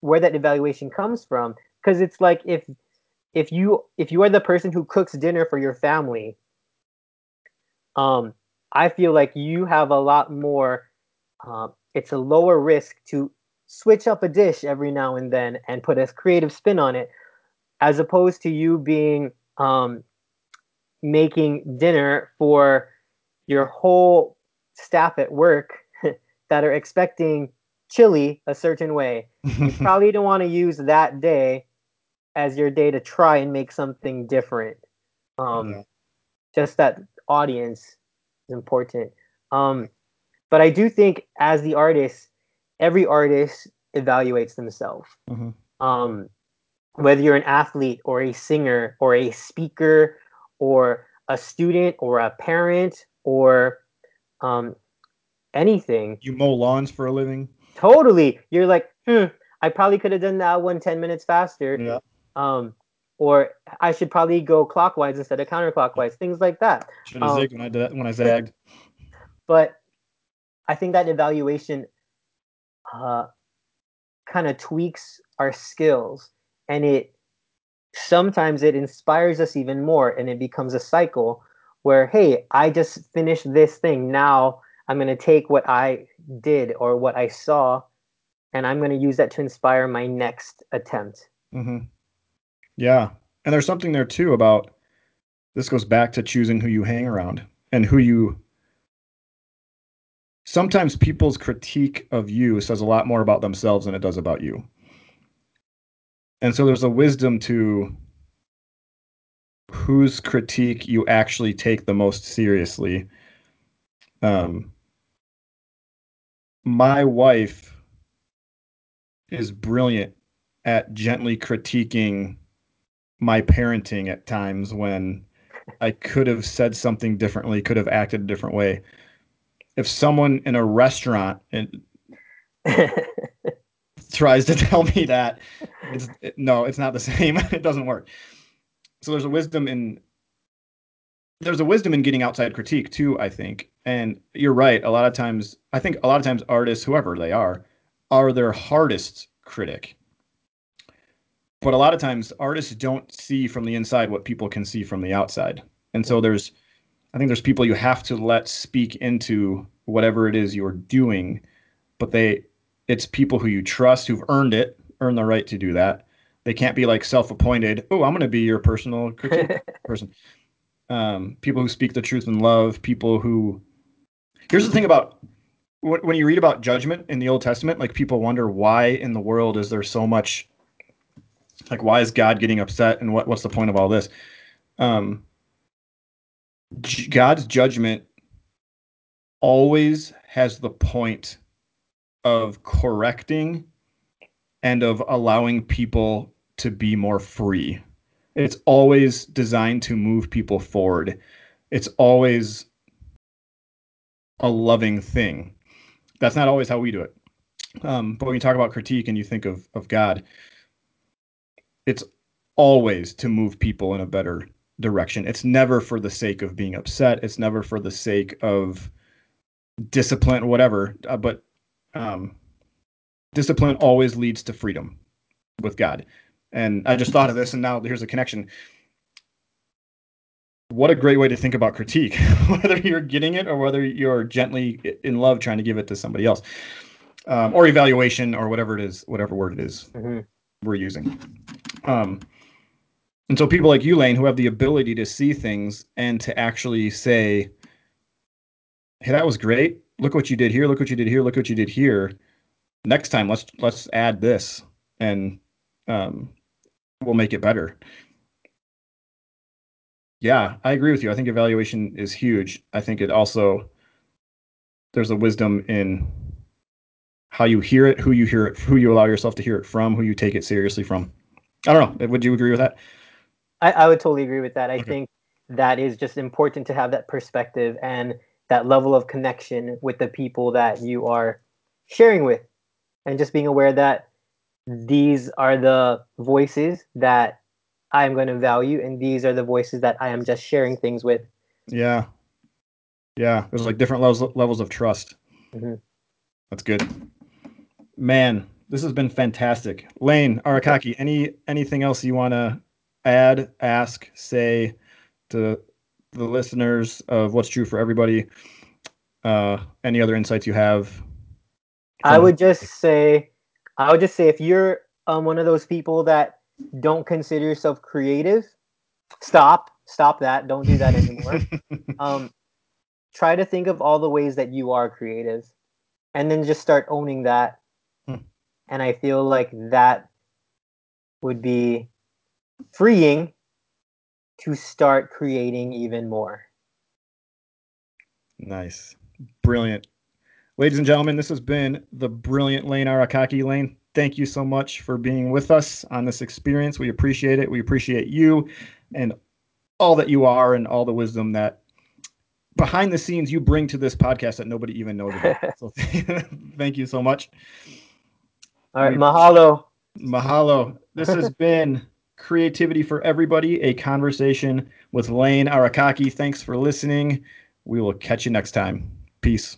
S2: where that evaluation comes from, because it's like if if you if you are the person who cooks dinner for your family, um, I feel like you have a lot more. Uh, it's a lower risk to switch up a dish every now and then and put a creative spin on it, as opposed to you being um, making dinner for your whole staff at work that are expecting chili a certain way. You probably don't want to use that day as your day to try and make something different. Um,
S1: Yeah.
S2: Just that audience is important. Um, but I do think as the artist, every artist evaluates themselves.
S1: Mhm.
S2: Um, whether you're an athlete or a singer or a speaker or a student or a parent or um, anything,
S1: You mow lawns for a living.
S2: totally you're like hmm i probably could have done that one 10 minutes faster
S1: Yeah.
S2: um or i should probably go clockwise instead of counterclockwise things like that
S1: Should have
S2: Um,
S1: zigged when I did that, when I zagged.
S2: but i think that evaluation uh kind of tweaks our skills and it sometimes it inspires us even more and it becomes a cycle where hey i just finished this thing now i'm going to take what i did or what i saw and i'm going to use that to inspire my next attempt
S1: hmm Yeah, and there's something there too about this goes back to choosing who you hang around and who you. Sometimes people's critique of you says a lot more about themselves than it does about you. And so there's a wisdom to whose critique you actually take the most seriously. Um, my wife is brilliant at gently critiquing my parenting at times when I could have said something differently, could have acted a different way. If someone in a restaurant and tries to tell me that, it's it- no, it's not the same. it doesn't work. So there's a wisdom in there's a wisdom in getting outside critique too, I think. And you're right. A lot of times, I think a lot of times artists, whoever they are, are their hardest critic. but a lot of times artists don't see from the inside what people can see from the outside. And so there's I think there's people you have to let speak into whatever it is you're doing, but they it's people who you trust who've earned it, earned the right to do that. They can't be like self-appointed. Oh, I'm going to be your personal person. Um, people who speak the truth in love. People who. Here's the thing about when you read about judgment in the Old Testament. Like people wonder why in the world is there so much. Like why is God getting upset and what what's the point of all this? Um, God's judgment always has the point of correcting and of allowing people to be more free. It's always designed to move people forward. It's always a loving thing. That's not always how we do it. Um, but when you talk about critique and you think of, of God, it's always to move people in a better direction. It's never for the sake of being upset. It's never for the sake of discipline, whatever. Uh, but um, discipline always leads to freedom with God. And I just thought of this, and now here's a connection. What a great way to think about critique, whether you're getting it or whether you're gently in love trying to give it to somebody else, um, or evaluation, or whatever it is, whatever word it is mm-hmm. we're using. Um, and so people like you, Lane, who have the ability to see things and to actually say, "Hey, that was great. Look what you did here. Look what you did here. Look what you did here." Next time, let's let's add this, and um, we'll make it better. Yeah, I agree with you. I think evaluation is huge. I think it also there's a wisdom in how you hear it, who you hear it, who you allow yourself to hear it from, who you take it seriously from. I don't know. Would you agree with that?
S2: I, I would totally agree with that. I okay. think that is just important to have that perspective and that level of connection with the people that you are sharing with, and just being aware that these are the voices that I'm going to value, and these are the voices that I am just sharing things with.
S1: Yeah, yeah. There's like different levels levels of trust. Mm-hmm. That's good, man. This has been fantastic, Lane Arakaki. Any anything else you want to add, ask, say to the listeners of what's true for everybody? Uh, any other insights you have?
S2: I would just say, I would just say, if you're um, one of those people that don't consider yourself creative, stop, stop that. Don't do that anymore. um, try to think of all the ways that you are creative, and then just start owning that. Hmm. And I feel like that would be freeing to start creating even more.
S1: Nice. Brilliant. Ladies and gentlemen, this has been the brilliant Lane Arakaki. Lane, thank you so much for being with us on this experience. We appreciate it. We appreciate you and all that you are and all the wisdom that behind the scenes you bring to this podcast that nobody even knows about. so thank you so much.
S2: All right, mahalo.
S1: Mahalo. This has been Creativity for Everybody, a conversation with Lane Arakaki. Thanks for listening. We will catch you next time. Peace.